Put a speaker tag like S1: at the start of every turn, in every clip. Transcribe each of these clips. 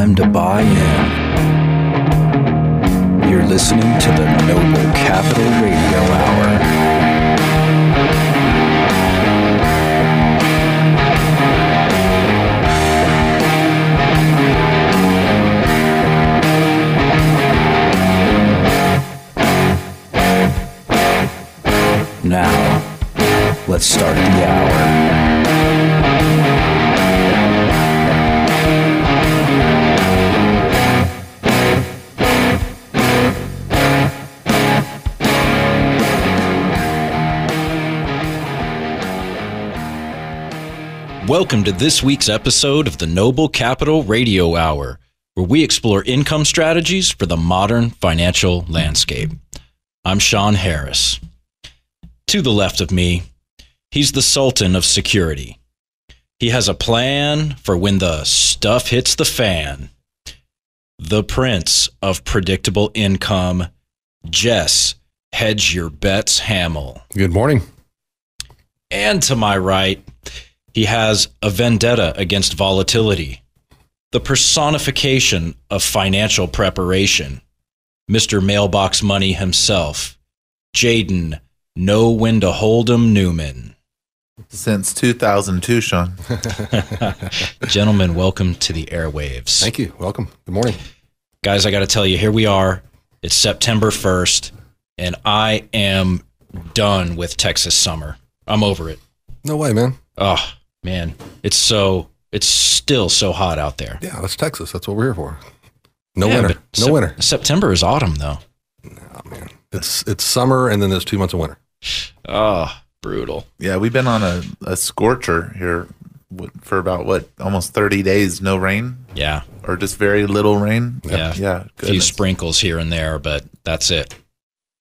S1: time to buy in. You're listening to the Noble Capital Radio Hour.
S2: Welcome to this week's episode of the Noble Capital Radio Hour, where we explore income strategies for the modern financial landscape. I'm Sean Harris. To the left of me, he's the Sultan of Security. He has a plan for when the stuff hits the fan. The Prince of Predictable Income, Jess Hedge Your Bets Hamill.
S3: Good morning.
S2: And to my right, he has a vendetta against volatility, the personification of financial preparation, Mr. Mailbox Money himself, Jaden Know When to Hold 'em Newman.
S4: since 2002, Sean.
S2: Gentlemen, welcome to the airwaves.
S3: Thank you. Welcome. Good morning.
S2: Guys, I got to tell you, here we are. It's September 1st, and I am done with Texas summer. I'm over it.
S3: No way, man.
S2: Oh, man. It's so, it's still so hot out there.
S3: Yeah, that's Texas. That's what we're here for. No
S2: Yeah,
S3: winter. No
S2: Sep-
S3: winter.
S2: September is autumn, though.
S3: Oh man. It's it's summer and then there's two months of winter.
S2: Oh, brutal.
S4: Yeah, we've been on a, a scorcher here for about what almost 30 days, no rain
S2: Yeah.
S4: or just very little rain.
S2: Yeah.
S4: yeah,
S2: A few sprinkles here and there, but that's it.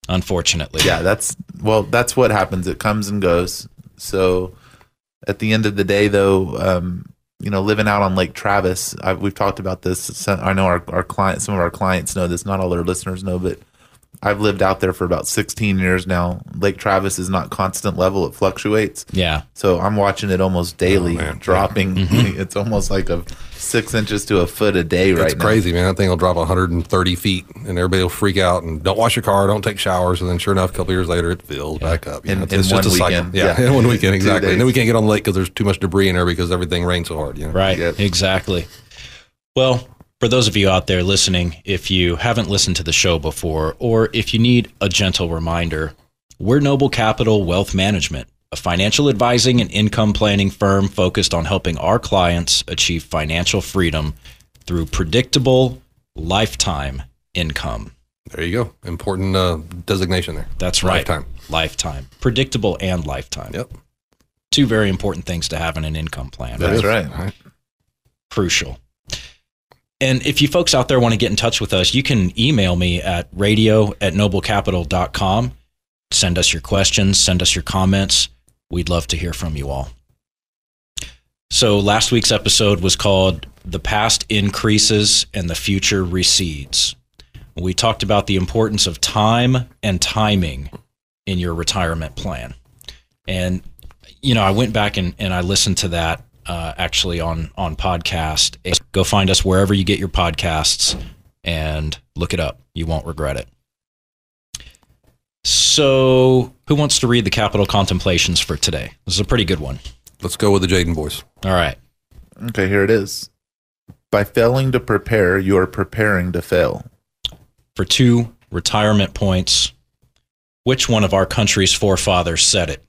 S2: Unfortunately.
S4: Yeah, that's well, that's what happens. It comes and goes. So at the end of the day, though, um, you know, living out on Lake Travis, I, we've talked about this. I know our our clients, some of our clients know this. Not all our listeners know, but I've lived out there for about 16 years now. Lake Travis is not constant level; it fluctuates.
S2: Yeah.
S4: So I'm watching it almost daily,
S3: Oh, man.
S4: dropping.
S2: Mm-hmm.
S4: It's almost like a six inches to a foot a day right
S3: it's
S4: now.
S3: crazy, man. That thing will drop 130 feet and everybody will freak out and don't wash your car, don't take showers, and then sure enough, a couple years later, it fills back up. You
S4: In-
S3: know, it's,
S4: in
S3: it's
S4: one
S3: just a cycle.
S4: weekend.
S3: Yeah,
S4: Yeah.
S3: in one weekend, exactly. And then we can't get on the lake because there's too much debris in there because everything rains so hard. You know?
S2: Right.
S4: Yep.
S2: Exactly. Well, for those of you out there listening, if you haven't listened to the show before, or if you need a gentle reminder, we're Noble Capital Wealth Management, a financial advising and income planning firm focused on helping our clients achieve financial freedom through predictable lifetime income.
S3: There you go. Important uh, designation there.
S2: That's right.
S3: Lifetime.
S2: Lifetime. Predictable and lifetime.
S3: Yep.
S2: Two very important things to have in an income plan.
S4: That's
S3: It is.
S4: right.
S2: crucial. And if you folks out there want to get in touch with us, you can email me at radio at noblecapital.com. Send us your questions, send us your comments. We'd love to hear from you all. So, last week's episode was called The Past Increases and the Future Recedes. We talked about the importance of time and timing in your retirement plan. And, you know, I went back and, and I listened to that uh, actually on, on podcast. Go find us wherever you get your podcasts and look it up. You won't regret it. So, who wants to read the capital contemplations for today? This is a pretty good one.
S3: Let's go with the Jaden boys.
S2: All right.
S4: Okay, here it is. By failing to prepare, you are preparing to fail.
S2: For two retirement points, which one of our country's forefathers said it?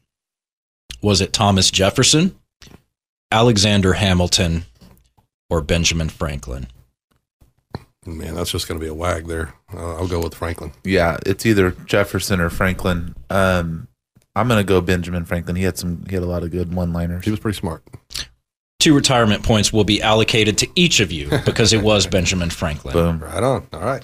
S2: Was it Thomas Jefferson, Alexander Hamilton, or Benjamin Franklin?
S3: Man, that's just going to be a wag there. Uh, I'll go with Franklin.
S4: Yeah, it's either Jefferson or Franklin. Um, I'm gonna go Benjamin Franklin. He had some. He had a lot of good one-liners.
S3: He was pretty smart.
S2: Two retirement points will be allocated to each of you because it was Benjamin Franklin.
S4: Boom.
S3: Right on. All right.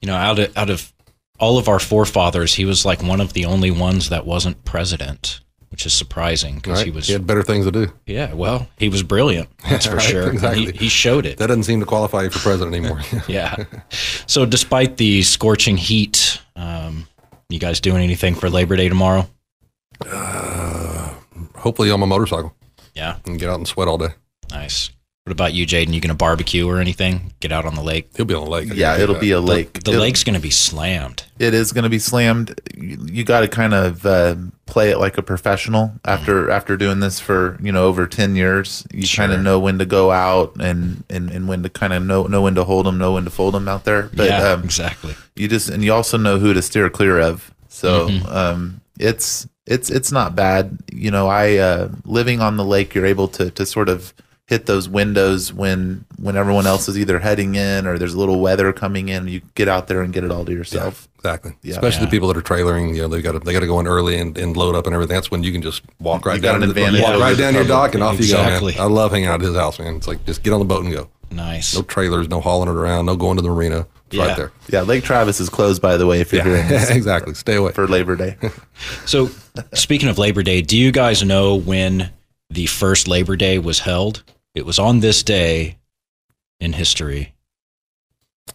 S2: You know, out of, out of all of our forefathers, he was like one of the only ones that wasn't president, which is surprising because
S3: Right.
S2: he was.
S3: he had better things to do.
S2: yeah, well, he was brilliant. That's for
S3: Right,
S2: sure.
S3: Exactly.
S2: He, he showed it.
S3: That doesn't seem to qualify you for president anymore.
S2: yeah. So, despite the scorching heat, um, you guys doing anything for Labor Day tomorrow?
S3: Hopefully on my motorcycle
S2: Yeah,
S3: and get out and sweat all day.
S2: nice. What about you, Jaden? You going to barbecue or anything? Get out on the lake?
S3: He'll be on the lake.
S4: Yeah, it'll be a lake.
S2: The, the
S4: It'll-
S2: lake's going to be slammed.
S4: It is going to be slammed. You, you got to kind of uh, play it like a professional. After after doing this for you know over ten years, you kind of know when to go out and and, and when to kind of know know when to hold them, know when to fold them out there. But
S2: yeah,
S4: um,
S2: exactly.
S4: you just and you also know who to steer clear of. So
S2: Mhm.
S4: um, it's it's it's not bad. You know, I uh, living on the lake, you're able to to sort of hit those windows when when everyone else is either heading in or there's a little weather coming in. You get out there and get it all to yourself.
S3: Exactly.
S4: Yeah.
S3: Especially
S2: Yeah.
S3: the people that are trailering, you know, they got to they got to go in early and, and load up and everything. That's when you can just walk right
S4: You got
S3: down
S4: an
S3: to the,
S4: advantage
S3: walk
S4: over
S3: right down your dock and off you go. Man. I love hanging out at his house, man. It's like just get on the boat and go.
S2: Nice.
S3: No trailers, no hauling it around, no going to the marina. It's
S2: Yeah.
S3: right there.
S4: Yeah, Lake Travis is closed by the way if you're hearing
S3: Yeah,
S4: this
S3: exactly. Stay away.
S4: for Labor Day.
S2: So, speaking of Labor Day, do you guys know when the first Labor Day was held? It was on this day in history.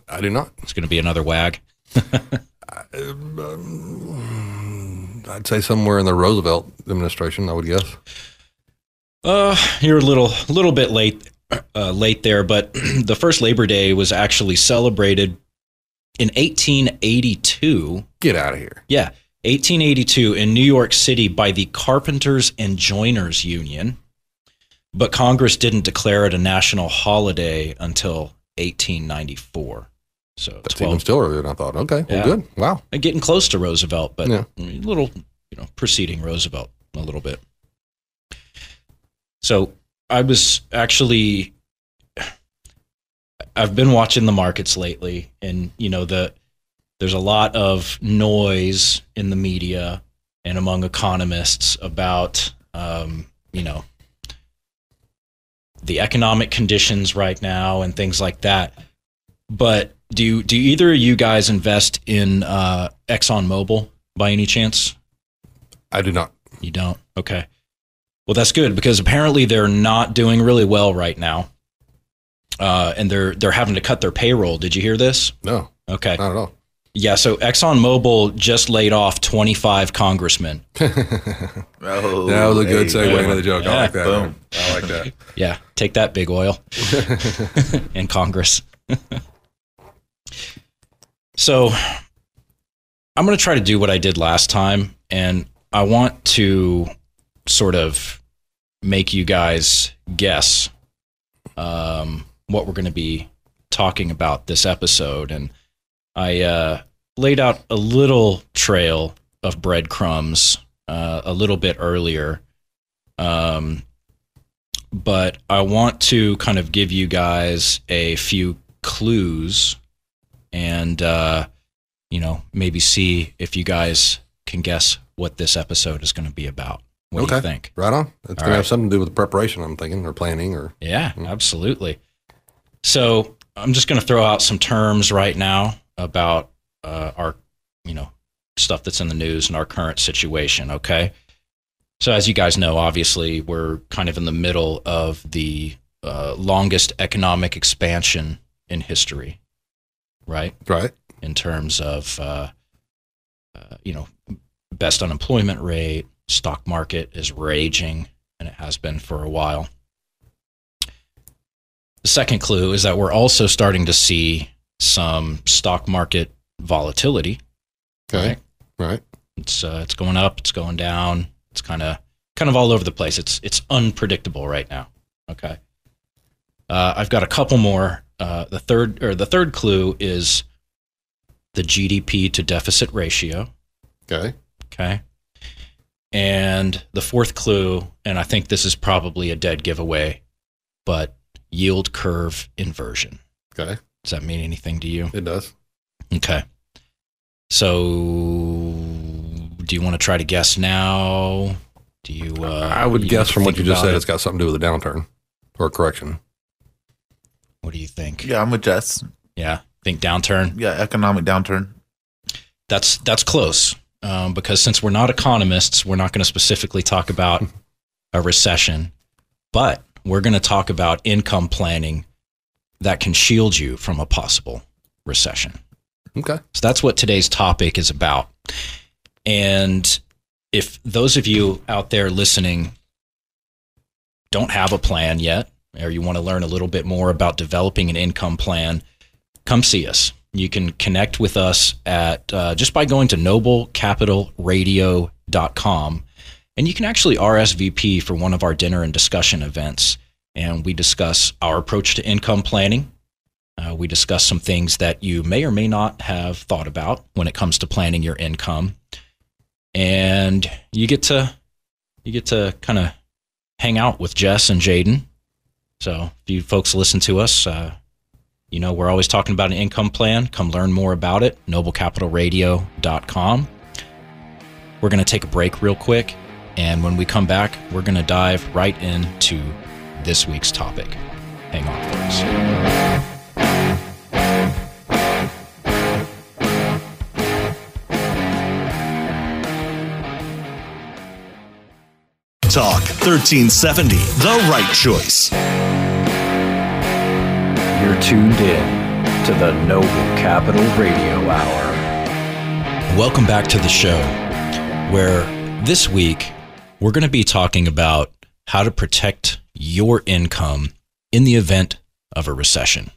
S3: I do not.
S2: It's going to be another wag.
S3: Um, I'd say somewhere in the Roosevelt administration. I would guess.
S2: Uh, you're a little, little bit late, uh, late there, but the first Labor Day was actually celebrated in 1882.
S3: Get out of here.
S2: Yeah, 1882 in New York City by the Carpenters and Joiners Union. But Congress didn't declare it a national holiday until 1894. So
S3: That's
S2: 12,
S3: even still earlier than I thought. Okay, well,
S2: Yeah.
S3: good. Wow.
S2: getting close to Roosevelt, but
S3: Yeah.
S2: a little, you know, preceding Roosevelt a little bit. So I was actually, I've been watching the markets lately, and you know the there's a lot of noise in the media and among economists about, um, you know, the economic conditions right now and things like that. But do do either of you guys invest in uh, ExxonMobil by any chance?
S3: I do not.
S2: You don't. Okay. Well, that's good because apparently they're not doing really well right now, uh, and they're they're having to cut their payroll. Did you hear this?
S3: No,
S2: Okay.
S3: not at all.
S2: Yeah. So ExxonMobil just laid off 25 congressmen.
S4: Oh,
S3: that was a good
S4: there
S3: segue
S4: go.
S3: into the joke. I like that.
S4: boom.
S3: I like that.
S2: Yeah. Take that, big oil, in Congress. so I'm going to try to do what I did last time, and I want to sort of make you guys guess um, what we're going to be talking about this episode. And I uh, laid out a little trail of breadcrumbs uh, a little bit earlier. Um, but I want to kind of give you guys a few clues and, uh, you know, maybe see if you guys can guess what this episode is going to be about. What do you think?
S3: Right on. It's
S2: All
S3: gonna have something to do with the preparation. I'm thinking, or planning, or
S2: Yeah, absolutely. So I'm just going to throw out some terms right now about uh, our, you know, stuff that's in the news and our current situation. Okay. So as you guys know, obviously we're kind of in the middle of the uh, longest economic expansion in history, right?
S3: right.
S2: in terms of uh, uh, you know best unemployment rate stock market is raging and it has been for a while the second clue is that we're also starting to see some stock market volatility
S3: Okay.
S2: Right.
S3: Right.
S2: it's uh, it's going up it's going down it's kind of kind of all over the place it's it's unpredictable right now okay uh, i've got a couple more uh, the third or the third clue is the gdp to deficit ratio
S3: Okay.
S2: okay and the fourth clue and i think this is probably a dead giveaway but yield curve inversion
S3: Okay.
S2: does that mean anything to you
S3: It does.
S2: Okay. So, do you want to try to guess now? Do you? Uh,
S3: I would
S2: you
S3: guess from what you just said,
S2: it?
S3: it's got something to do with a downturn or a correction.
S2: What do you think?
S4: Yeah, I'm with Jess.
S2: Yeah, think downturn.
S4: Yeah, economic downturn.
S2: That's that's close. Um, because since we're not economists, we're not going to specifically talk about a recession, but we're going to talk about income planning that can shield you from a possible recession.
S3: Okay.
S2: So that's what today's topic is about. And if those of you out there listening don't have a plan yet or you want to learn a little bit more about developing an income plan, come see us. You can connect with us at uh, just by going to noblecapitalradio.com and you can actually RSVP for one of our dinner and discussion events. And we discuss our approach to income planning. Uh, we discuss some things that you may or may not have thought about when it comes to planning your income. And you get to you get to kind of hang out with Jess and Jaden. So if you folks listen to us, uh, you know we're always talking about an income plan. Come learn more about it. NobleCapitalRadio.com. We're going to take a break real quick. And when we come back, we're going to dive right into this week's topic. Hang on, folks.
S5: Talk 1370, the right choice.
S1: You're tuned in to the Noble Capital Radio Hour.
S2: Welcome back to the show, where this week we're going to be talking about how to protect your income in the event of a recession.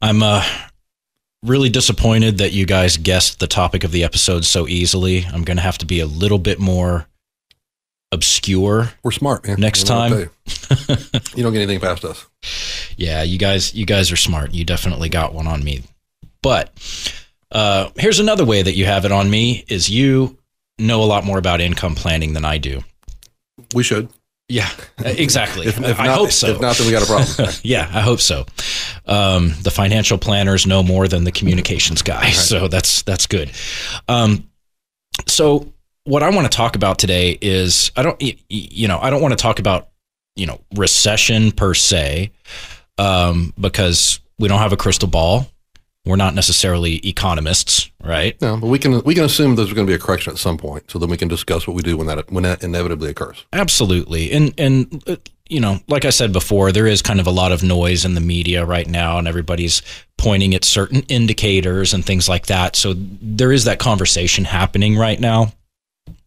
S2: I'm uh, really disappointed that you guys guessed the topic of the episode so easily. I'm going to have to be a little bit more obscure.
S3: We're smart, man.
S2: Next time.
S3: You. don't get anything past us.
S2: Yeah, you guys, you guys are smart. You definitely got one on me. But uh, here's another way that you have it on me: is you know a lot more about income planning than I do.
S3: We should.
S2: Yeah, exactly.
S3: If, if
S2: I
S3: not,
S2: hope so.
S3: If not, then we got a problem.
S2: yeah, I hope so. Um, the financial planners know more than the communications guy, so that's that's good. Um, so what I want to talk about today is I don't you know I don't want to talk about you know recession per se um, because we don't have a crystal ball. We're not necessarily economists, right?
S3: no, but we can we can assume there's going to be a correction at some point, so then we can discuss what we do when that when that inevitably occurs.
S2: Absolutely. And and uh, you know, like I said before, there is kind of a lot of noise in the media right now and everybody's pointing at certain indicators and things like that. So there is that conversation happening right now.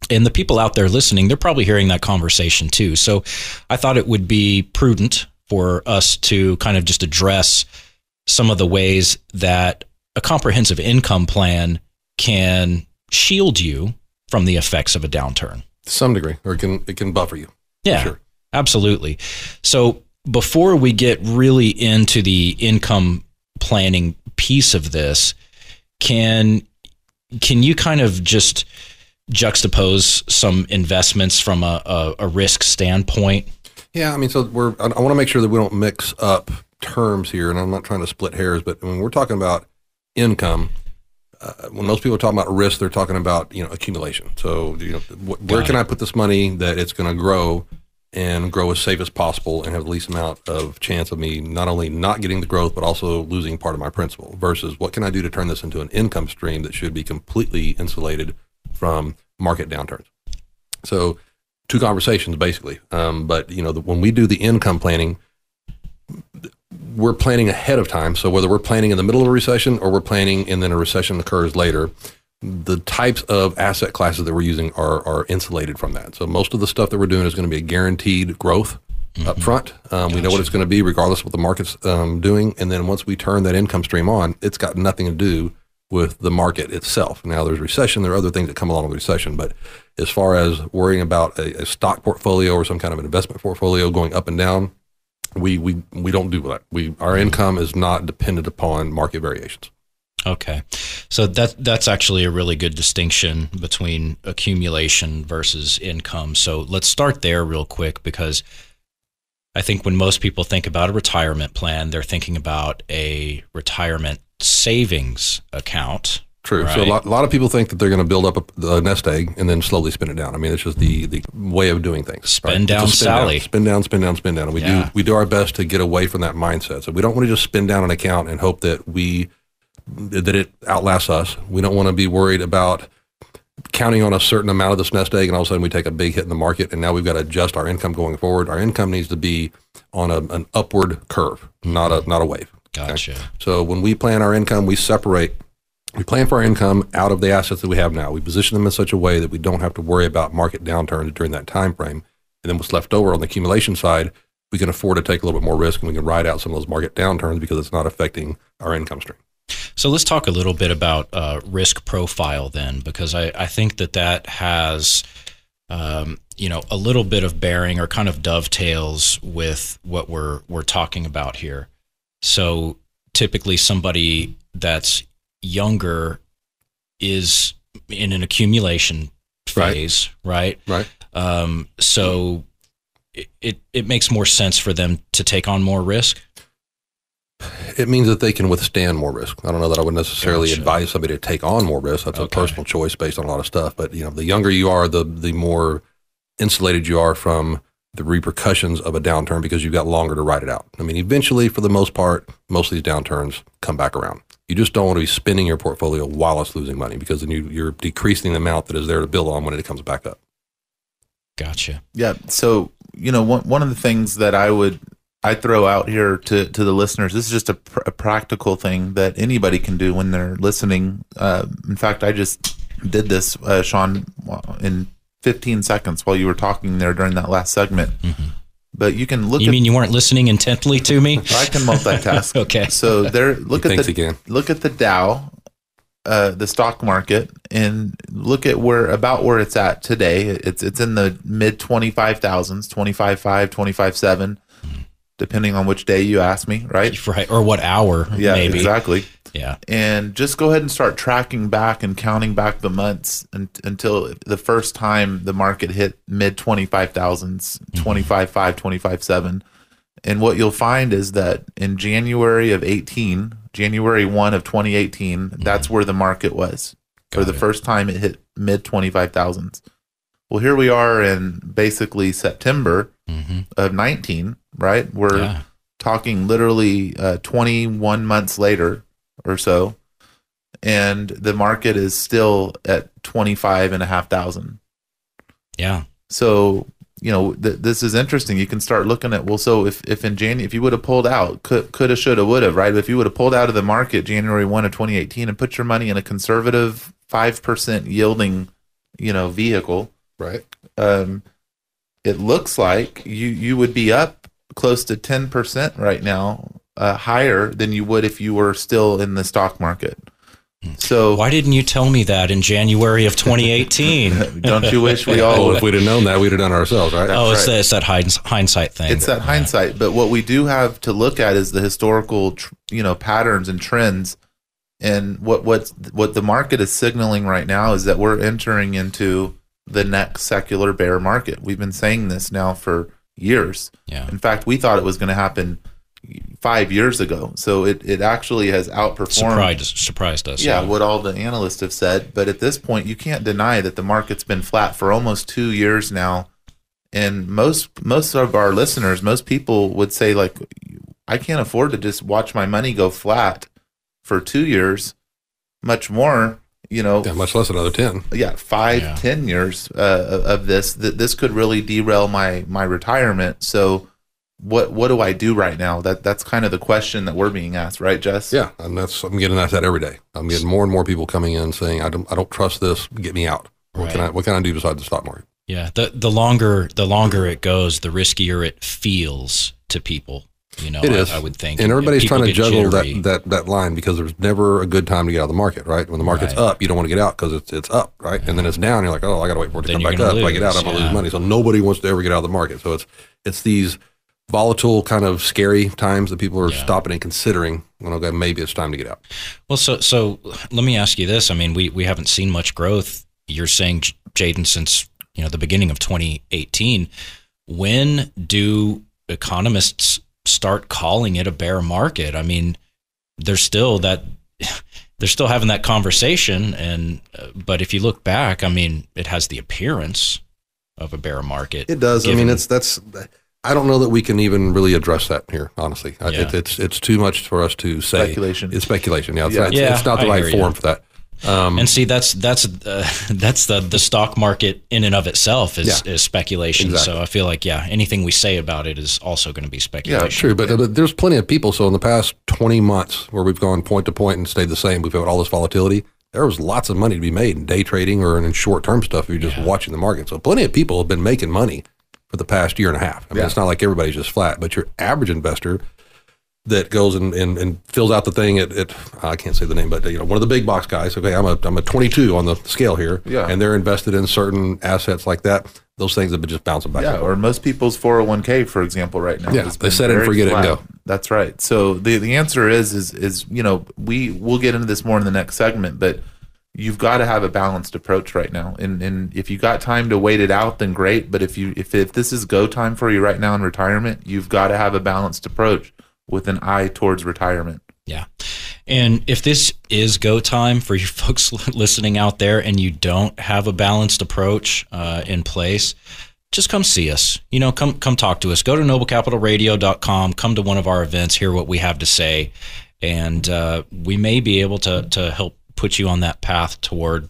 S2: And the people out there listening, they're probably hearing that conversation too. So I thought it would be prudent for us to kind of just address some of the ways that a comprehensive income plan can shield you from the effects of a downturn.
S3: To some degree, or it can it can buffer you.
S2: Yeah,
S3: Sure.
S2: absolutely. So before we get really into the income planning piece of this, can can you kind of just juxtapose some investments from a, a, a risk standpoint?
S3: Yeah, I mean, so we're. I, I want to make sure that we don't mix up terms here, and I'm not trying to split hairs, but when we're talking about income, uh, when most people are talking about risk, they're talking about you know accumulation. So you know, wh- where can. I put this money that it's going to grow and grow as safe as possible and have the least amount of chance of me not only not getting the growth but also losing part of my principal versus what can I do to turn this into an income stream that should be completely insulated from market downturns. So two conversations basically. Um, but you know, the, when we do the income planning, we're planning ahead of time. So whether we're planning in the middle of a recession or we're planning and then a recession occurs later, the types of asset classes that we're using are, are insulated from that. So most of the stuff that we're doing is going to be a guaranteed growth up front. Um, We know what it's going to be regardless of what the market's um, doing. And then once we turn that income stream on, it's got nothing to do with the market itself. Now there's recession, there are other things that come along with recession, but as far as worrying about a, a stock portfolio or some kind of an investment portfolio going up and down, we we we don't do that. We our mm-hmm. income is not dependent upon market variations.
S2: Okay. So that that's actually a really good distinction between accumulation versus income. So let's start there real quick because I think when most people think about a retirement plan, they're thinking about a retirement savings account.
S3: True. So a lot, a lot of people think that they're going to build up a, a nest egg and then slowly spin it down. I mean, it's just the, the way of doing things.
S2: Spin
S3: a
S2: down, Sally.
S3: Down, spin down, spin down, spin down. And we
S2: Yeah.
S3: do we do our best to get away from that mindset. So we don't want to just spin down an account and hope that we that it outlasts us. We don't want to be worried about counting on a certain amount of this nest egg and all of a sudden we take a big hit in the market and now we've got to adjust our income going forward. Our income needs to be on a, an upward curve, not a not a wave.
S2: Gotcha.
S3: So when we plan our income, we separate, we plan for our income out of the assets that we have now. We position them in such a way that we don't have to worry about market downturns during that time frame. And then what's left over on the accumulation side, we can afford to take a little bit more risk and we can ride out some of those market downturns because it's not affecting our income stream.
S2: So let's talk a little bit about uh, risk profile then, because I, I think that that has, um, you know, a little bit of bearing or kind of dovetails with what we're we're talking about here. So typically, somebody that's younger is in an accumulation
S3: Right.
S2: phase, right?
S3: Right.
S2: Um, so it, it it makes more sense for them to take on more risk.
S3: It means that they can withstand more risk. I don't know that I would necessarily
S2: Gotcha.
S3: advise somebody to take on more risk. That's
S2: Okay.
S3: a personal choice based on a lot of stuff. But you know, the younger you are, the the more insulated you are from the repercussions of a downturn because you've got longer to ride it out. I mean, eventually, for the most part, most of these downturns come back around. You just don't want to be spending your portfolio while it's losing money because then you, you're decreasing the amount that is there to build on when it comes back up.
S2: Gotcha.
S4: Yeah. So, you know, one, one of the things that I would I throw out here to to the listeners, this is just a, pr- a practical thing that anybody can do when they're listening. Uh, in fact, I just did this, uh, Sean, in 15 seconds while you were talking there during that last segment. But you can look
S2: You
S4: at
S2: mean you weren't listening intently to me?
S4: I can multitask.
S2: Okay.
S4: So there, look
S3: He
S4: at the
S3: he can.
S4: look at the Dow, uh, the stock market, and look at where about where it's at today. It's it's in the mid twenty five thousands, twenty five five, twenty five seven, depending on which day you ask me. Right?
S2: Right. Or what hour,
S4: Yeah,
S2: maybe.
S4: exactly.
S2: Yeah.
S4: And just go ahead and start tracking back and counting back the months un- until the first time the market hit mid 25,000s, 25.5, 25.7. And what you'll find is that in January of 18, January 1 of 2018, that's where the market was. For the
S2: it.
S4: first time, it hit mid 25,000s. Well, here we are in basically September
S2: hmm
S4: of 19, right? We're
S2: Yeah.
S4: talking literally uh, 21 months later or so and the market is still at 25 and a half thousand
S2: Yeah.
S4: so you know th- this is interesting you can start looking at well so if, if in january if you would have pulled out could coulda shoulda woulda right if you would have pulled out of the market january 1 of 2018 and put your money in a conservative 5% yielding you know vehicle
S3: Right.
S4: um, it looks like you you would be up close to 10% right now uh, higher than you would if you were still in the stock market so
S2: Why didn't you tell me that in January of 2018?
S4: don't you wish we all
S3: Oh, if we'd have known that, we'd have done ourselves, right?
S2: oh, it's
S4: right.
S2: that, it's that hindsight thing.
S4: it's that hindsight but what we do have to look at is the historical tr- you know patterns and trends and what what what the market is signaling right now is that we're entering into the next secular bear market we've been saying this now for years
S2: Yeah.
S4: in fact we thought it was going to happen five years ago so it, it actually has outperformed
S2: Surprised, surprised us.
S4: yeah, what all the analysts have said. But at this point, you can't deny that the market's been flat for almost two years now. And most most of our listeners, most people would say like, I can't afford to just watch my money go flat for two years. Much more, you know,
S3: Yeah, much less another 10.
S4: yeah, five,
S2: Yeah.
S4: ten years uh, of this. That this could really derail my my retirement. So, what what do I do right now? That that's kind of the question that we're being asked, right, Jess?
S3: Yeah, and that's I'm getting at that every day. I'm getting more and more people coming in saying, "I don't, I don't trust this. Get me out. What can
S2: Right.
S3: I, what can I do besides the stock market?"
S2: Yeah. The the longer the longer it goes, the riskier it feels to people. You know,
S3: It
S2: I. I would think.
S3: And everybody's trying to juggle
S2: jittery.
S3: that, that that line because there's never a good time to get out of the market, right? When the market's
S2: Right.
S3: up, you don't want to get out because it's it's up, right? And then it's down, you're like, "Oh, I got to wait for it to
S2: Then
S3: come back up. If I get out,
S2: lose,
S3: I'm gonna
S2: yeah.
S3: lose money." So nobody wants to ever get out of the market. So it's it's these volatile, kind of scary times that people are
S2: Yeah.
S3: stopping and considering. When okay, maybe it's time to get out.
S2: Well, so so let me ask you this. I mean, we we haven't seen much growth. You're saying, Jaden, since you know the beginning of 2018. When do economists start calling it a bear market? I mean, they're still that they're still having that conversation, and uh, but if you look back, I mean, it has the appearance of a bear market.
S3: It does. I mean, it's that's. I don't know that we can even really address that here. Honestly,
S2: Yeah.
S3: it, it's it's too much for us to say.
S4: Speculation.
S3: It's speculation. Yeah, it's,
S4: Yeah.
S3: not, it's,
S2: Yeah,
S3: it's not the
S2: I
S3: right
S2: hear you.
S3: forum for that. Um,
S2: and see, that's that's uh, that's the the stock market in and of itself is,
S3: Yeah.
S2: is speculation.
S3: Exactly.
S2: So I feel like yeah, anything we say about it is also going to be speculation.
S3: Yeah, true, but, but there's plenty of people. So in the past 20 months, where we've gone point to point and stayed the same, we've had all this volatility. There was lots of money to be made in day trading or in short term stuff. If you're just watching the market, so plenty of people have been making money for the past year and a half. I mean,
S4: Yeah.
S3: it's not like everybody's just flat, but your average investor that goes and, and, and fills out the thing at, at I can't say the name, but you know one of the big box guys. Okay, I'm a I'm a 22 on the scale here,
S4: Yeah.
S3: and they're invested in certain assets like that. Those things have been just bouncing back.
S4: Yeah, or most people's 401k, for example, right now.
S3: Yeah, they set it and forget it and go.
S4: That's right. So the the answer is is is you know we we'll get into this more in the next segment, but you've got to have a balanced approach right now. And and if you got time to wait it out, then great. But if you if if this is go time for you right now in retirement, you've got to have a balanced approach with an eye towards retirement.
S2: Yeah. And if this is go time for you folks listening out there and you don't have a balanced approach uh, in place, just come see us. You know, come come talk to us. Go to noblecapitalradio.com, come to one of our events, hear what we have to say, and uh, we may be able to to help put you on that path toward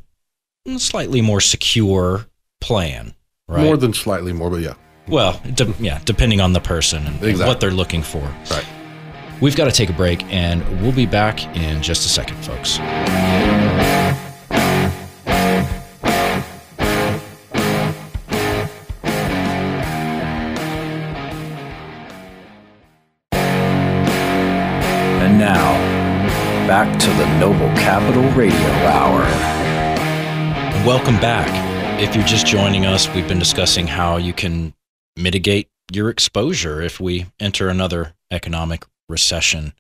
S2: a slightly more secure plan. Right.
S3: more than slightly more, but yeah,
S2: Well, de- yeah, depending on the person and, and
S3: Exactly.
S2: what they're looking for.
S3: right.
S2: We've got to take a break, and we'll be back in just a second, folks.
S1: And now, back to the Noble Capital Radio Hour.
S2: Welcome back. If you're just joining us, we've been discussing how you can mitigate your exposure if we enter another economic recession.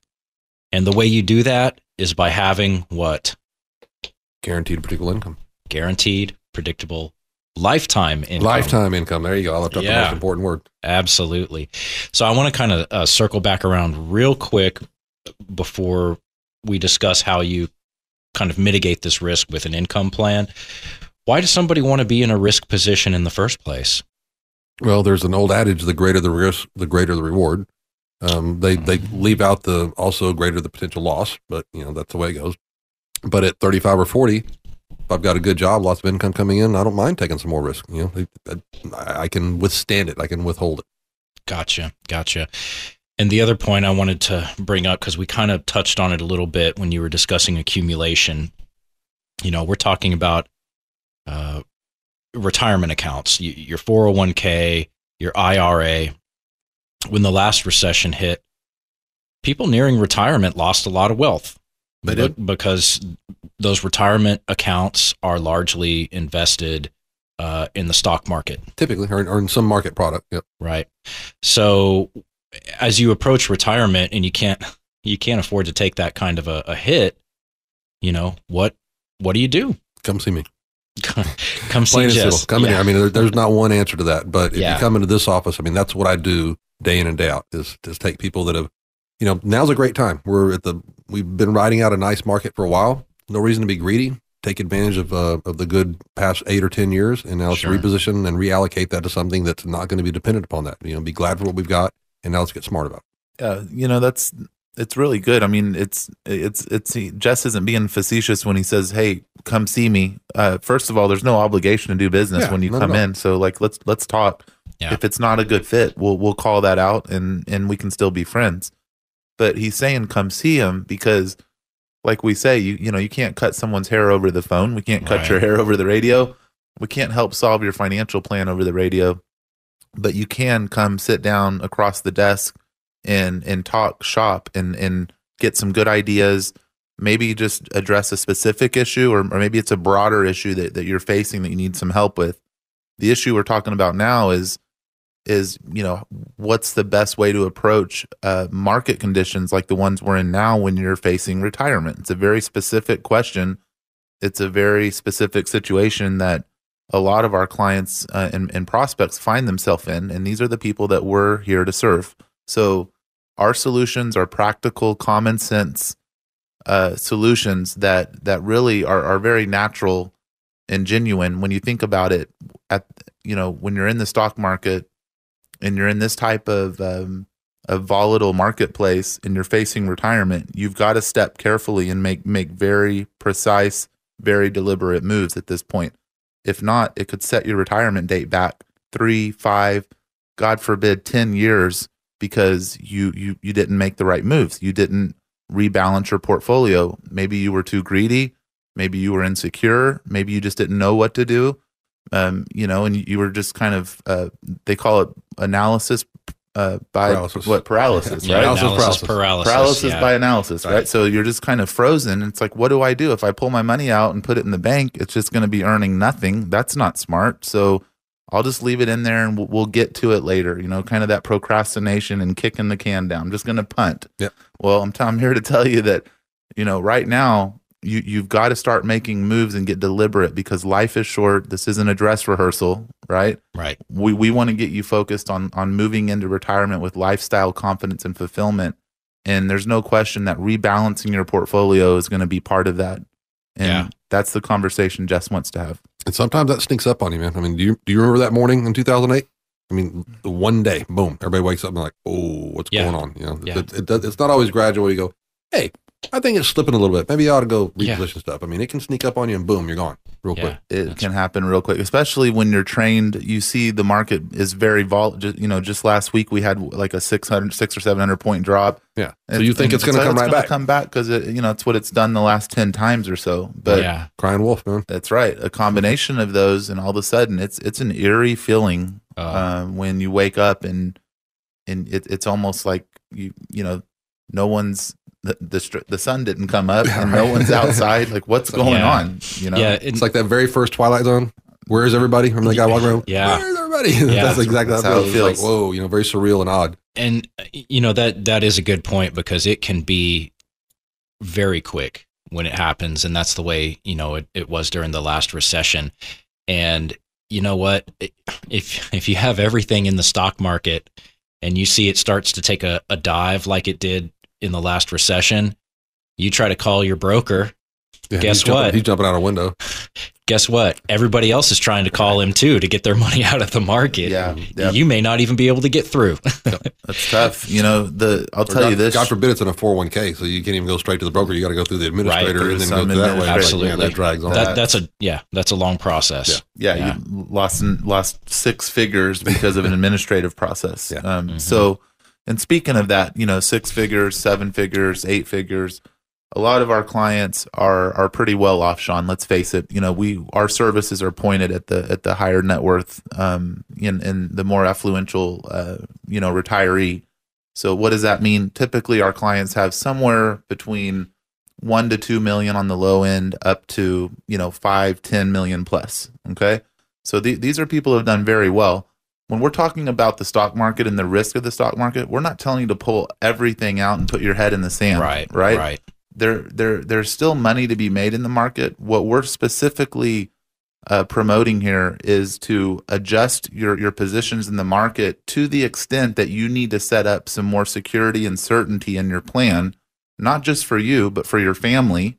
S2: And the way you do that is by having what?
S3: Guaranteed predictable income,
S2: Guaranteed, predictable, lifetime income.
S3: lifetime income. There you go. I left out the most important word.
S2: Absolutely. So I want to kind of uh, circle back around real quick before we discuss how you kind of mitigate this risk with an income plan. Why does somebody want to be in a risk position in the first place?
S3: Well, there's an old adage: the greater the risk, the greater the reward. Um, they they leave out the also greater the potential loss, but you know that's the way it goes. But at 35 or 40, if I've got a good job, lots of income coming in, I don't mind taking some more risk. You know, I, I can withstand it. I can withhold it.
S2: Gotcha. Gotcha. And the other point I wanted to bring up, because we kind of touched on it a little bit when you were discussing accumulation, you know, we're talking about uh, retirement accounts, your 401k, your IRA. When the last recession hit, people nearing retirement lost a lot of wealth.
S3: They
S2: Be-
S3: did.
S2: Because those retirement accounts are largely invested uh, in the stock market
S3: Typically, or, or in some market product. Yep.
S2: right so as you approach retirement and you can't you can't afford to take that kind of a, a hit you know what what do you do
S3: Come see me.
S2: come see
S3: Plain
S2: Jess.
S3: Come in
S2: Yeah.
S3: here. I mean, there, there's not one answer to that. But if
S2: Yeah.
S3: you come into this office, I mean, that's what I do day in and day out is is take people that have, you know, now's a great time. We're at the we've been riding out a nice market for a while. No reason to be greedy. Take advantage of uh, of the good past eight or ten years, and now let's
S2: Sure.
S3: reposition and reallocate that to something that's not going to be dependent upon that. You know, be glad for what we've got, and now let's get smart about it.
S4: uh, you know that's it's really good. I mean, it's it's it's he, Jess isn't being facetious when he says, "Hey, come see me." Uh, first of all, there's no obligation to do business
S3: Yeah,
S4: when you come in. So like, let's let's talk.
S2: Yeah.
S4: If it's not a good fit, we'll we'll call that out and and we can still be friends. But he's saying, "Come see him," because, like we say, you you know you can't cut someone's hair over the phone. We can't cut
S2: Right.
S4: your hair over the radio. We can't help solve your financial plan over the radio. But you can come sit down across the desk and and talk shop and and get some good ideas maybe just address a specific issue or, or maybe it's a broader issue that, that you're facing that you need some help with the issue we're talking about now is is you know what's the best way to approach uh, market conditions like the ones we're in now when you're facing retirement? It's a very specific question. It's a very specific situation that a lot of our clients uh, and, and prospects find themselves in and these are the people that we're here to serve. So our solutions are practical, common sense uh, solutions that that really are are very natural and genuine. When you think about it, at you know when you're in the stock market and you're in this type of um, a volatile marketplace and you're facing retirement, you've got to step carefully and make make very precise, very deliberate moves at this point. If not, it could set your retirement date back three, five, God forbid, ten years because you you you didn't make the right moves. You didn't rebalance your portfolio. Maybe you were too greedy, maybe you were insecure, maybe you just didn't know what to do. Um, you know, and you were just kind of uh, they call it analysis uh, by
S3: Paralysis.
S4: what paralysis,
S3: Yeah,
S4: right?
S3: analysis
S2: analysis
S3: paralysis.
S2: paralysis.
S4: paralysis
S2: yeah.
S4: by analysis, right.
S3: Right.
S4: So you're just kind of frozen. It's like, what do I do if I pull my money out and put it in the bank? It's just going to be earning nothing. That's not smart. So I'll just leave it in there and we'll, we'll get to it later. You know, kind of that procrastination and kicking the can down. I'm just going to punt.
S3: Yep.
S4: Well, I'm, t- I'm here to tell you that, you know, right now you you've got to start making moves and get deliberate because life is short. This isn't a dress rehearsal, right?
S2: Right.
S4: we, we want to get you focused on on moving into retirement with lifestyle confidence and fulfillment and there's no question that rebalancing your portfolio is going to be part of that and
S2: Yeah.
S4: that's the conversation jess wants to have
S3: And sometimes that sneaks up on you, man. I mean, do you do you remember that morning in 2008? I mean, one day, boom, everybody wakes up and like, oh, what's
S2: Yeah.
S3: going on? You know,
S2: Yeah.
S3: it, it does, it's not always gradual. You go, hey, I think it's slipping a little bit. Maybe you ought to go
S2: Yeah.
S3: reposition stuff. I mean, it can sneak up on you and boom, you're gone real
S2: Yeah.
S3: quick.
S4: it
S2: That's-
S4: can happen real quick especially when you're trained you see the market is very volatile. you know just last week we had like a 600 6 or 700 point drop
S3: Yeah. So
S4: And-
S3: you think
S4: and
S3: it's going to
S4: so
S3: come right back?
S4: come back because it you know it's what it's done the last 10 times or so but
S2: yeah.
S3: Crying wolf, man.
S4: That's right. A combination of those, and all of a sudden, it's it's an eerie feeling
S2: Uh,
S4: um, when you wake up and and it, it's almost like you you know no one's the the, the sun didn't come up and no one's outside. Like what's going
S2: Yeah.
S4: on? You know.
S2: yeah.
S3: It's like that very first Twilight Zone. Where is everybody? Remember the guy walking around?
S2: Yeah.
S3: Where's everybody?
S2: Yeah.
S3: that's exactly
S4: That's
S3: how
S4: how
S3: it
S4: it
S3: feels. Like, whoa, you know, very surreal and odd.
S2: and you know that that is a good point because it can be very quick when it happens and that's the way you know it, it was during the last recession and you know what if if you have everything in the stock market and you see it starts to take a, a dive like it did in the last recession you try to call your broker
S3: Yeah,
S2: Guess
S3: he's jumping-
S2: what?
S3: He's jumping out a window.
S2: guess what everybody else is trying to call him too to get their money out of the market
S4: Yeah, yeah.
S2: you may not even be able to get through
S4: That's tough. You know the. I'll
S3: Or
S4: tell
S3: God,
S4: you this.
S3: God forbid it's in a 401k, so you can't even go straight to the broker. You got to go through the administrator
S4: Through
S3: and then
S4: some
S3: go that way.
S4: administrator.
S2: Absolutely.
S3: Man, that drags on.
S2: that, that's a yeah that's a long process
S3: Yeah.
S4: yeah,
S2: Yeah.
S4: you lost lost six figures because of an administrative process.
S3: Yeah.
S4: Um,
S2: Mhm.
S4: So, and speaking of that, you know, six figures, seven figures, eight figures. A lot of our clients are are pretty well off, Sean. Let's face it. You know, we our services are pointed at the at the higher net worth, um, in in the more affluential, uh, you know, retiree. So, what does that mean? Typically, our clients have somewhere between one to two million on the low end up to you know five ten million plus okay so the, these are people who have done very well when we're talking about the stock market and the risk of the stock market we're not telling you to pull everything out and put your head in the sand
S2: right
S4: right?
S2: right.
S4: There there there's still money to be made in the market. What we're specifically uh, promoting here is to adjust your your positions in the market to the extent that you need to set up some more security and certainty in your plan not just for you but for your family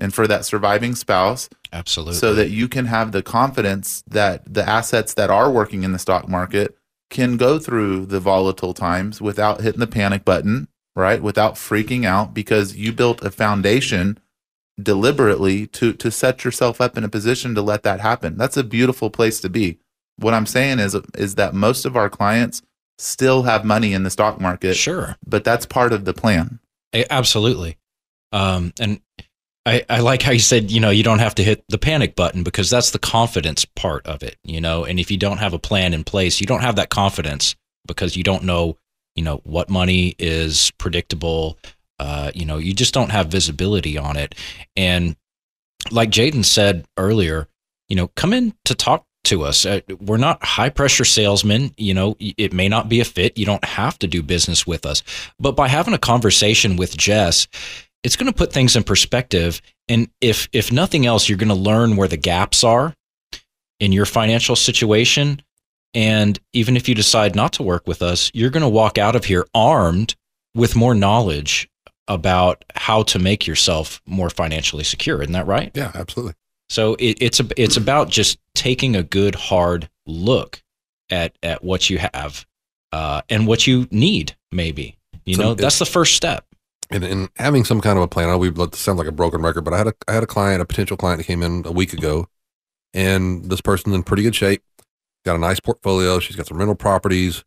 S4: and for that surviving spouse
S2: absolutely
S4: so that you can have the confidence that the assets that are working in the stock market can go through the volatile times without hitting the panic button, right? Without freaking out because you built a foundation deliberately to to set yourself up in a position to let that happen. That's a beautiful place to be. What I'm saying is is that most of our clients still have money in the stock market,
S2: sure
S4: but that's part of the plan.
S2: Absolutely. Um, and I, I like how you said, you know, you don't have to hit the panic button because that's the confidence part of it, you know. And if you don't have a plan in place, you don't have that confidence because you don't know, you know, what money is predictable. Uh, you know, you just don't have visibility on it. And like Jaden said earlier, you know, come in to talk to us. Uh, we're not high pressure salesmen. You know, it may not be a fit. You don't have to do business with us. But by having a conversation with Jess, it's going to put things in perspective. And if if nothing else, you're going to learn where the gaps are in your financial situation. And even if you decide not to work with us, you're going to walk out of here armed with more knowledge about how to make yourself more financially secure. Isn't that right?
S3: yeah, absolutely.
S2: So it, it's a, it's about just taking a good hard look at at what you have uh, and what you need. Maybe you
S3: So
S2: know that's the first step.
S3: And, and having some kind of a plan. I know we let this sound like a broken record, but I had a I had a client, a potential client that came in a week ago, and this person's in pretty good shape. Got a nice portfolio. She's got some rental properties,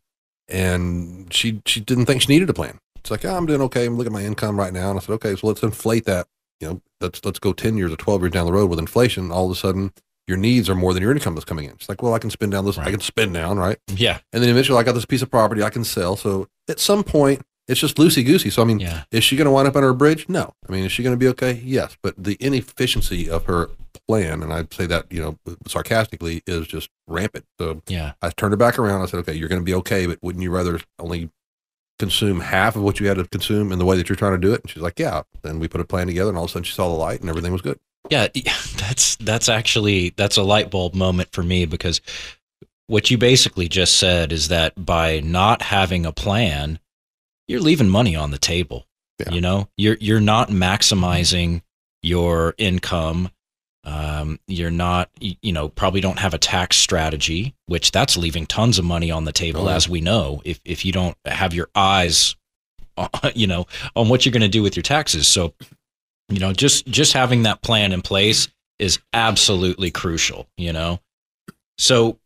S3: and she she didn't think she needed a plan. It's like, yeah, I'm doing okay. I'm looking at my income right now, and I said, okay, so let's inflate that. You know, let's let's go ten years or twelve years down the road with inflation. All of a sudden, your needs are more than your income that's coming in. It's like, well, I can spend down this, I can spend down, right?
S2: Yeah.
S3: And then eventually I got this piece of property I can sell. So at some point, it's just loosey goosey. So, I mean,
S2: Yeah.
S3: is she going to wind up under a bridge? No. I mean, is she going to be okay? Yes. But the inefficiency of her plan, and I'd say that, you know, sarcastically, is just rampant. So
S2: Yeah.
S3: I turned her back around. I said, okay, you're going to be okay, but wouldn't you rather only consume half of what you had to consume in the way that you're trying to do it? And she's like, yeah. Then we put a plan together, and all of a sudden she saw the light, and everything was good.
S2: Yeah, that's that's actually that's a light bulb moment for me because what you basically just said is that by not having a plan, you're leaving money on the table.
S3: Yeah.
S2: You know, you're you're not maximizing your income. Um, you're not, you know, probably don't have a tax strategy, which that's leaving tons of money on the table,
S3: Oh, yeah.
S2: as we know. If if you don't have your eyes, on, you know, on what you're going to do with your taxes, so you know, just just having that plan in place is absolutely crucial. You know, so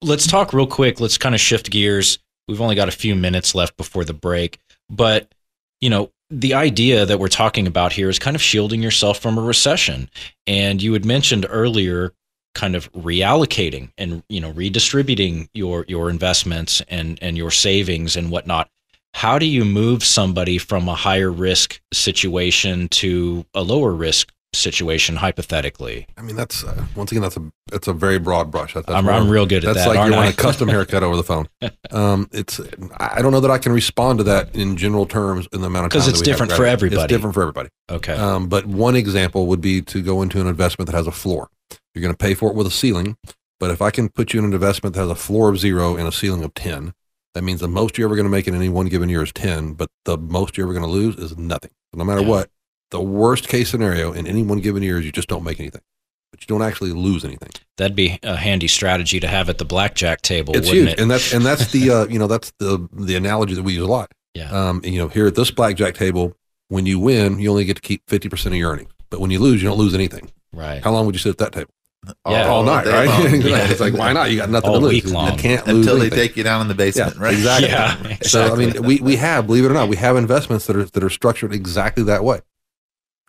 S2: let's talk real quick. Let's kind of shift gears. We've only got a few minutes left before the break, but you know, the idea that we're talking about here is kind of shielding yourself from a recession. And you had mentioned earlier kind of reallocating and you know redistributing your your investments and and your savings and whatnot how do you move somebody from a higher risk situation to a lower risk situation hypothetically
S3: I mean, that's uh, once again, that's a that's a very broad brush. That-
S2: I'm, I'm real good at
S3: That's
S2: that
S3: That's
S2: like
S3: you want a custom haircut over the phone. Um, it's I don't know that I can respond to that in general terms in the amount of time
S2: 'Cause it's
S3: that we have
S2: different for everybody.
S3: It's different for everybody.
S2: okay
S3: Um, but one example would be to go into an investment that has a floor. You're going to pay for it with a ceiling, but if I can put you in an investment that has a floor of zero and a ceiling of ten, that means the most you're ever going to make in any one given year is ten, but the most you're ever going to lose is nothing. No matter
S2: Yeah.
S3: what, the worst case scenario in any one given year is you just don't make anything, but you don't actually lose anything.
S2: that'd be a handy strategy to have at the blackjack table
S3: it's
S2: wouldn't
S3: huge,
S2: it
S3: and that's and that's the uh, you know that's the the analogy that we use a lot.
S2: yeah
S3: Um, you know, here at this blackjack table, when you win, you only get to keep fifty percent of your earnings, but when you lose, you don't lose anything.
S2: right
S3: How long would you sit at that table?
S2: Yeah.
S3: all night, right?
S2: Yeah.
S3: It's like why not? You got nothing
S2: All
S3: to lose.
S2: week
S3: You
S2: long.
S3: can't lose
S4: until they
S3: anything.
S4: take you down in the basement,
S3: yeah,
S4: right?
S3: Exactly.
S2: Yeah,
S3: So I mean, we we have, believe it or not, we have investments that are that are structured exactly that way.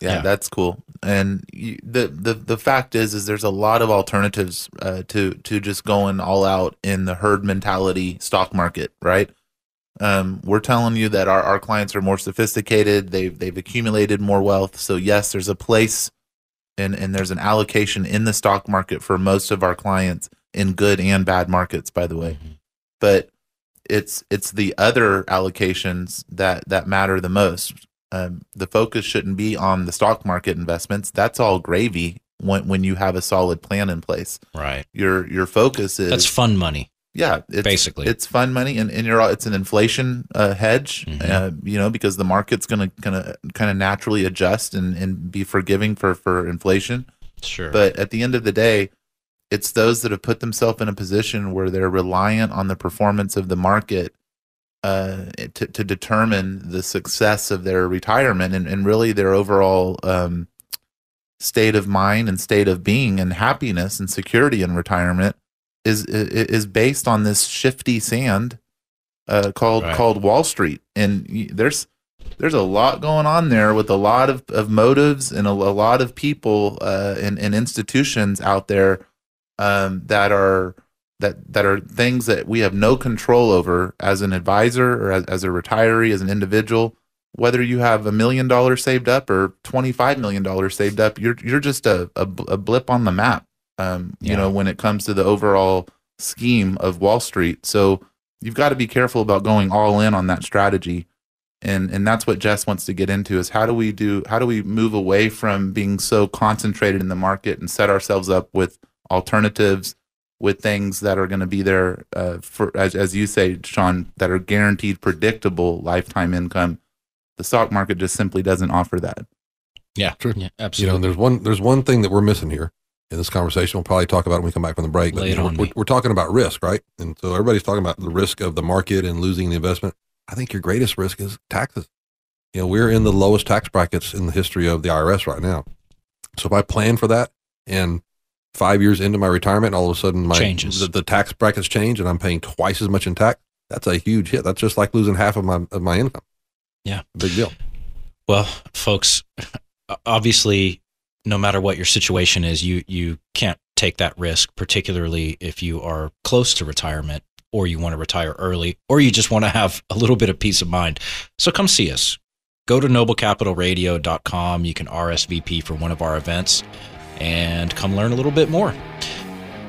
S4: Yeah,
S2: Yeah.
S4: that's cool. And you, the the the fact is, is there's a lot of alternatives uh, to to just going all out in the herd mentality stock market, right? Um, we're telling you that our, our clients are more sophisticated. They've they've accumulated more wealth. So yes, there's a place, and and there's an allocation in the stock market for most of our clients in good and bad markets, by the way
S2: Mhm.
S4: but it's it's the other allocations that that matter the most. Um, the focus shouldn't be on the stock market investments. That's all gravy when when you have a solid plan in place.
S2: right
S4: Your your focus is
S2: that's fun money
S4: yeah, it's,
S2: basically.
S4: it's fun money and, and you're it's an inflation uh, hedge.
S2: Mhm.
S4: Uh, you know because the market's gonna gonna kind of naturally adjust and and be forgiving for for inflation.
S2: sure
S4: But at the end of the day, it's those that have put themselves in a position where they're reliant on the performance of the market uh, to, to determine the success of their retirement and, and really their overall um, state of mind and state of being and happiness and security in retirement is is is based on this shifty sand uh, called
S2: Right.
S4: called Wall Street. And there's there's a lot going on there with a lot of, of motives and a, a lot of people uh, and, and institutions out there um, that are that that are things that we have no control over as an advisor or as, as a retiree, as an individual. Whether you have a million dollars saved up or twenty five million dollars saved up, you're you're just a, a, a blip on the map. Um, you
S2: Yeah.
S4: know, when it comes to the overall scheme of Wall Street. So you've got to be careful about going all in on that strategy and and that's what Jess wants to get into is how do we do how do we move away from being so concentrated in the market and set ourselves up with alternatives with things that are going to be there uh, for as as you say Sean that are guaranteed predictable lifetime income the stock market just simply doesn't offer that
S2: yeah,
S3: true.
S2: yeah absolutely.
S3: You
S2: absolutely
S3: know, there's one there's one thing that we're missing here in this conversation. We'll probably talk about it when we come back from the break. But you
S2: it
S3: know,
S2: on
S3: we're, we're talking about risk, right? And so everybody's talking about the risk of the market and losing the investment. I think your greatest risk is taxes. You know, we're in the lowest tax brackets in the history of the IRS right now. So if I plan for that and five years into my retirement, all of a sudden my
S2: Changes.
S3: The, the tax brackets change and I'm paying twice as much in tax. That's a huge hit. That's just like losing half of my of my income.
S2: Yeah.
S3: big deal.
S2: Well, folks, obviously, no matter what your situation is, you you can't take that risk, particularly if you are close to retirement or you want to retire early or you just want to have a little bit of peace of mind. So come see us. Go to noblecapitalradio.com. You can RSVP for one of our events and come learn a little bit more.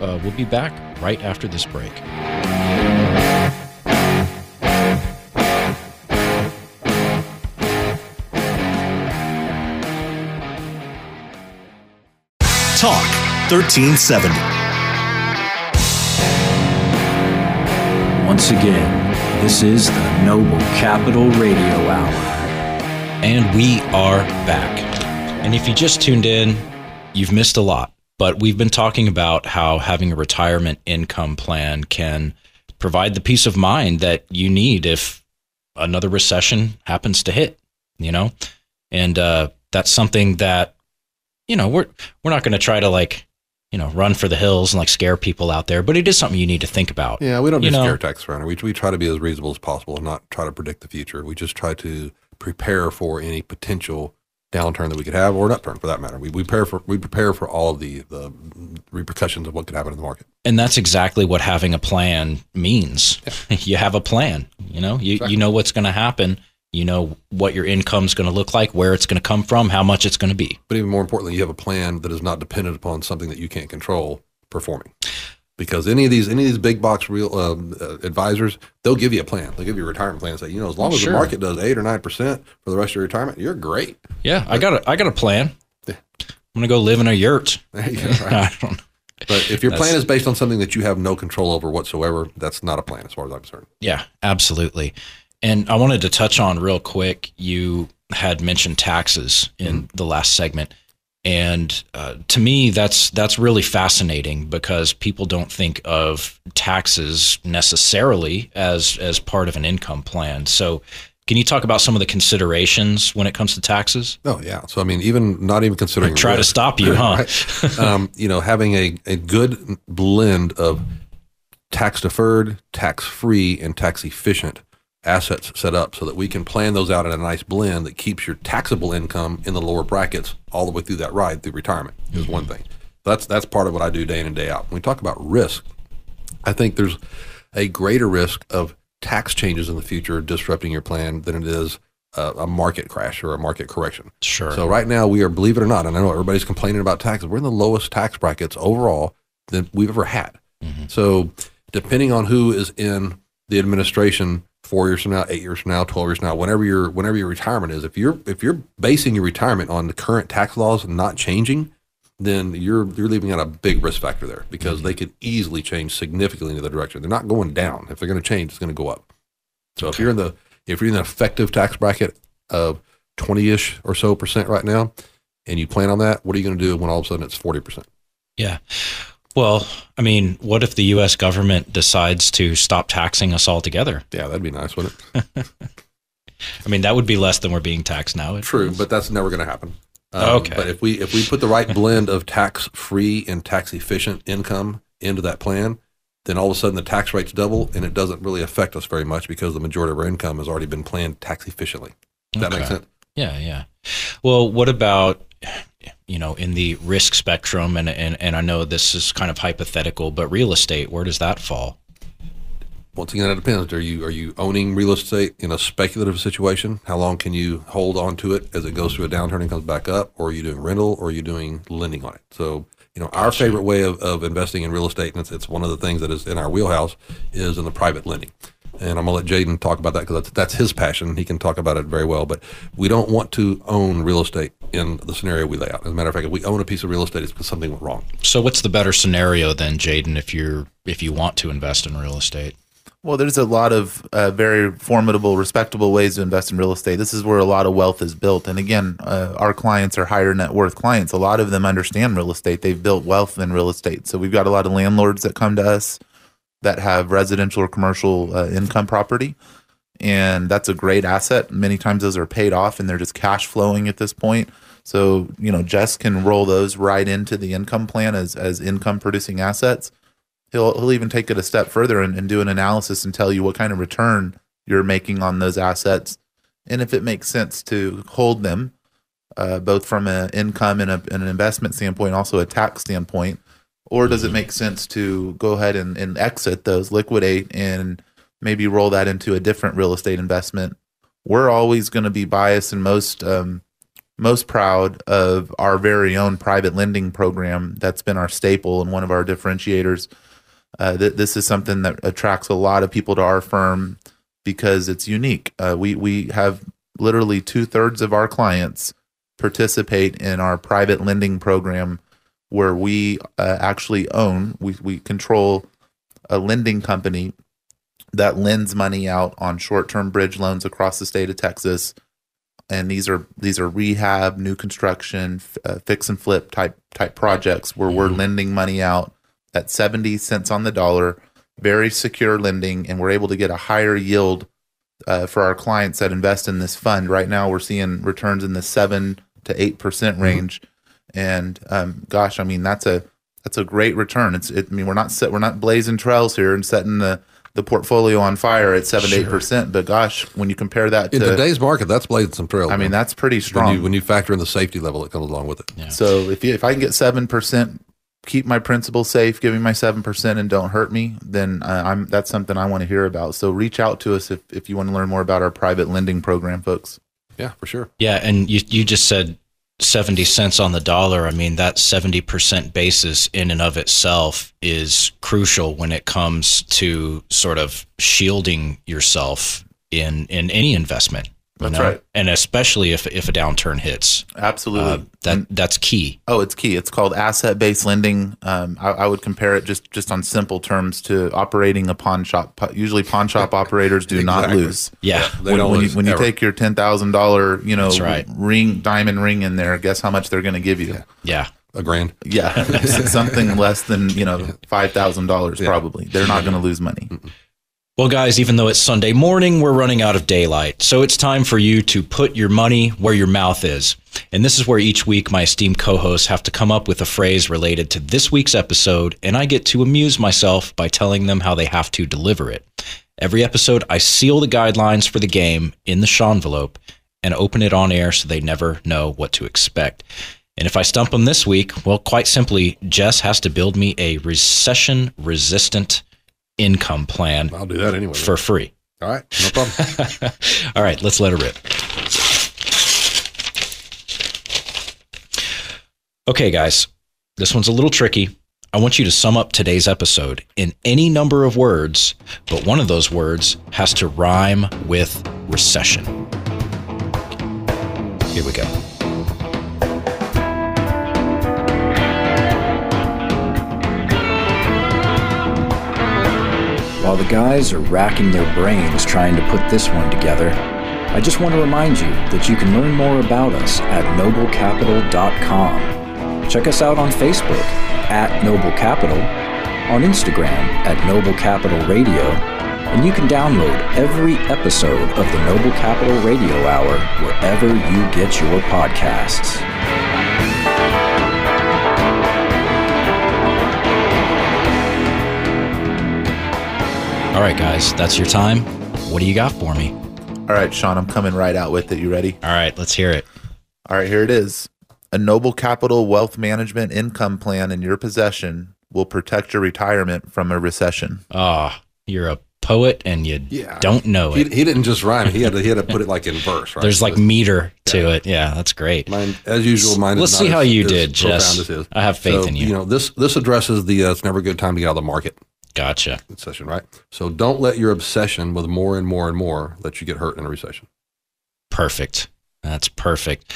S2: Uh, we'll be back right after this break.
S5: Talk 1370.
S1: Once again, this is the Noble Capital Radio Hour.
S2: And we are back. And if you just tuned in, you've missed a lot. But we've been talking about how having a retirement income plan can provide the peace of mind that you need if another recession happens to hit, you know? And uh, that's something that, you know, we're we're not going to try to like, you know, run for the hills and like scare people out there, but it is something you need to think about.
S3: Yeah, we don't do
S2: You know-
S3: scare tactics around. We, we try to be as reasonable as possible and not try to predict the future. We just try to prepare for any potential downturn that we could have or an upturn for that matter. We, we prepare for we prepare for all of the, the repercussions of what could happen in the market.
S2: And that's exactly what having a plan means. you have a plan, you know, you, you know what's going to happen. You know what your income's going to look like, where it's going to come from, how much it's going to be.
S3: But even more importantly, you have a plan that is not dependent upon something that you can't control performing. Because any of these any of these big box real um, uh, advisors, they'll give you a plan. They'll give you a retirement plan and say, you know, as long as
S2: Sure.
S3: the market does eight or nine percent for the rest of your retirement, you're great.
S2: Yeah, I got a, I got a plan.
S3: Yeah.
S2: I'm going to go live in a yurt.
S3: Go, right?
S2: I don't know.
S3: But if your plan is based on something that you have no control over whatsoever, that's not a plan as far as I'm concerned.
S2: Yeah, absolutely. And I wanted to touch on real quick. You had mentioned taxes in the last segment, and uh, to me, that's that's really fascinating because people don't think of taxes necessarily as as part of an income plan. So, can you talk about some of the considerations when it comes to taxes?
S3: Oh yeah. So I mean, even not even considering
S2: Try to stop you, huh?
S3: right? um, you know, having a, a good blend of tax deferred, tax free, and tax efficient assets set up so that we can plan those out in a nice blend that keeps your taxable income in the lower brackets all the way through that ride through retirement is one mm-hmm. thing. That's that's part of what I do day in and day out. When we talk about risk, I think there's a greater risk of tax changes in the future disrupting your plan than it is a, a market crash or a market correction.
S2: Sure.
S3: So right now we are, believe it or not, and I know everybody's complaining about taxes. We're in the lowest tax brackets overall than we've ever had. Mm-hmm. So depending on who is in the administration four years from now, eight years from now, twelve years from now, whenever your whenever your retirement is, if you're if you're basing your retirement on the current tax laws and not changing, then you're you're leaving out a big risk factor there because they could easily change significantly in the direction. They're not going down. If they're going to change, it's going to go up. So if you're in the if you're in the effective tax bracket of twenty ish or so percent right now, and you plan on that, what are you going to do when all of a sudden it's forty percent?
S2: Yeah. Well, I mean, what if the U.S. government decides to stop taxing us altogether?
S3: Yeah, that'd be nice, wouldn't it?
S2: I mean, that would be less than we're being taxed now.
S3: True, but that's never going to happen. Um,
S2: Okay.
S3: But if we if we put the right blend of tax free and tax efficient income into that plan, then all of a sudden the tax rates double, and it doesn't really affect us very much because the majority of our income has already been planned tax efficiently. Does that make sense?
S2: Yeah, yeah. Well, what about you know in the risk spectrum and and and I know this is kind of hypothetical, but real estate, where does that fall?
S3: Once again, it depends. Are you are you owning real estate in a speculative situation? How long can you hold on to it as it goes through a downturn and comes back up? Or are you doing rental or are you doing lending on it? So, you know, our favorite way of, of investing in real estate, and it's, it's one of the things that is in our wheelhouse, is in the private lending. And I'm gonna let Jaden talk about that because that's, that's his passion. He can talk about it very well. But we don't want to own real estate in the scenario we lay out. As a matter of fact, if we own a piece of real estate, it's because something went wrong.
S2: So, what's the better scenario then, Jaden, if you're if you want to invest in real estate?
S4: Well, there's a lot of uh, very formidable, respectable ways to invest in real estate. This is where a lot of wealth is built. And again, uh, our clients are higher net worth clients. A lot of them understand real estate. They've built wealth in real estate. So we've got a lot of landlords that come to us that have residential or commercial uh, income property. And that's a great asset. Many times those are paid off and they're just cash flowing at this point. So, you know, Jess can roll those right into the income plan as, as income producing assets he'll he'll even take it a step further and, and do an analysis and tell you what kind of return you're making on those assets and if it makes sense to hold them uh, both from an income and, a, and an investment standpoint also a tax standpoint or does it make sense to go ahead and, and exit those, liquidate, and maybe roll that into a different real estate investment? We're always going to be biased and most um, most proud of our very own private lending program. That's been our staple and one of our differentiators. Uh, th- this is something that attracts a lot of people to our firm because it's unique. Uh, we we have literally two thirds of our clients participate in our private lending program, where we uh, actually own we we control a lending company that lends money out on short term bridge loans across the state of Texas. And these are these are rehab, new construction, uh, fix and flip type type projects where we're lending money out at 70 cents on the dollar, very secure lending, and we're able to get a higher yield uh, for our clients that invest in this fund. Right now, we're seeing returns in the seven to eight percent range, and um, gosh, I mean that's a that's a great return. It's it, I mean we're not set, we're not blazing trails here and setting the the portfolio on fire at seven to eight percent, but gosh, when you compare that
S3: In
S4: to
S3: today's market, that's blazing some trails.
S4: I mean that's pretty
S3: when
S4: strong.
S3: you, when you factor in the safety level that comes along with it.
S2: Yeah.
S4: So if you, if I can get seven percent, keep my principal safe, give me my seven percent, and don't hurt me, then uh, I'm that's something I want to hear about. So reach out to us if if you want to learn more about our private lending program, folks.
S3: Yeah, for sure.
S2: Yeah, and you you just said 70 cents on the dollar. I mean, that 70% basis in and of itself is crucial when it comes to sort of shielding yourself in in any investment. You
S4: That's right.
S2: And especially if if a downturn hits.
S4: Absolutely.
S2: Uh, that that's key.
S4: Oh, it's key. It's called asset-based lending. Um, I, I would compare it just just on simple terms to operating a pawn shop. Usually, pawn shop operators do not lose.
S2: Yeah.
S3: They
S4: when,
S3: don't
S4: when
S3: lose
S4: you when you take your ten thousand dollar, you know,
S2: right.
S4: ring diamond ring in there, guess how much they're going to give you?
S2: Yeah.
S3: a grand.
S4: Yeah, something less than you know five thousand dollars probably. They're not going to lose money.
S2: Well, guys, even though it's Sunday morning, we're running out of daylight. So it's time for you to put your money where your mouth is. And this is where each week my esteemed co hosts have to come up with a phrase related to this week's episode, and I get to amuse myself by telling them how they have to deliver it. Every episode, I seal the guidelines for the game in the Shaw envelope and open it on air so they never know what to expect. And if I stump them this week, well, quite simply, Jess has to build me a recession resistant income plan
S3: I'll do that anyway.
S2: for free.
S3: All right, no problem.
S2: All right, let's let it rip. Okay, guys, this one's a little tricky. I want you to sum up today's episode in any number of words, but one of those words has to rhyme with recession. Here we go.
S1: While the guys are racking their brains trying to put this one together, I just want to remind you that you can learn more about us at noblecapital.com. Check us out on Facebook at Noble Capital, on Instagram at Noble Capital Radio, and you can download every episode of the Noble Capital Radio Hour wherever you get your podcasts.
S2: All right, guys, that's your time. What do you got for me?
S4: All right, Sean, I'm coming right out with it. You ready?
S2: All right, let's hear it.
S4: All right, here it is. A Noble Capital Wealth Management income plan in your possession will protect your retirement from a recession.
S2: Ah, you're a poet and you
S3: Yeah.
S2: don't know
S3: he,
S2: it.
S3: he didn't just rhyme; he had to he had to put it like in verse. Right?
S2: There's like
S3: So
S2: meter to it. Yeah, that's great.
S3: mine, as usual. Mine.
S2: Let's
S3: is
S2: see
S3: not
S2: how
S3: as-
S2: you did, Jess.
S3: profound as his.
S2: I have faith
S3: So,
S2: in you.
S3: You know this this addresses the uh, it's never a good time to get out of the market
S2: Gotcha.
S3: recession, right? So don't let your obsession with more and more and more let you get hurt in a recession.
S2: Perfect. That's perfect.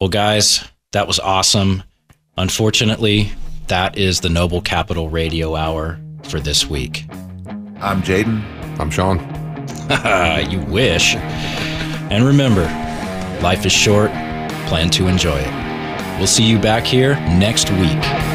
S2: Well, guys, that was awesome. Unfortunately, that is the Noble Capital Radio Hour for this week.
S4: I'm Jaden.
S3: I'm Sean.
S2: you wish. And remember, life is short. Plan to enjoy it. We'll see you back here next week.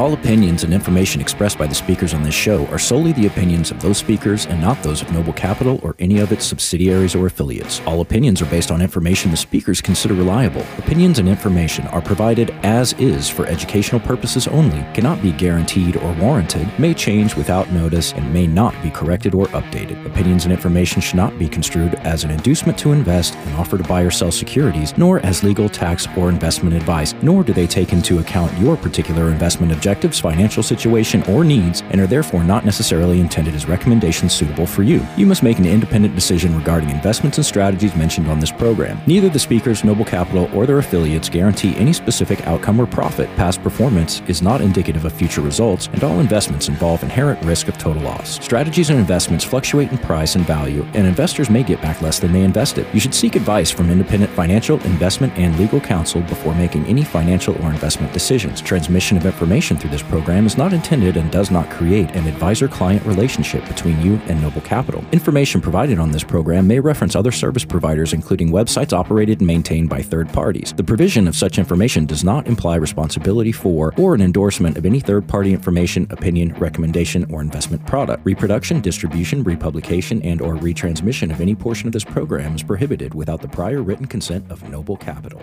S2: All opinions and information expressed by the speakers on this show are solely the opinions of those speakers and not those of Noble Capital or any of its subsidiaries or affiliates. All opinions are based on information the speakers consider reliable. Opinions and information are provided as is for educational purposes only, cannot be guaranteed or warranted, may change without notice, and may not be corrected or updated. Opinions and information should not be construed as an inducement to invest, an offer to buy or sell securities, nor as legal, tax, or investment advice, nor do they take into account your particular investment objectives, financial situation, or needs, and are therefore not necessarily intended as recommendations suitable for you. You must make an independent decision regarding investments and strategies mentioned on this program. Neither the speakers, Noble Capital, or their affiliates guarantee any specific outcome or profit. Past performance is not indicative of future results, and all investments involve inherent risk of total loss. Strategies and investments fluctuate in price and value, and investors may get back less than they invested. You should seek advice from independent financial, investment, and legal counsel before making any financial or investment decisions. Transmission of information through this program is not intended and does not create an advisor client relationship between you and Noble Capital. Information provided on this program may reference other service providers, including websites operated and maintained by third parties. The provision of such information does not imply responsibility for or an endorsement of any third party information, opinion, recommendation, or investment product. Reproduction, distribution, republication, and or retransmission of any portion of this program is prohibited without the prior written consent of Noble Capital.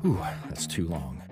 S2: Whew, that's too long.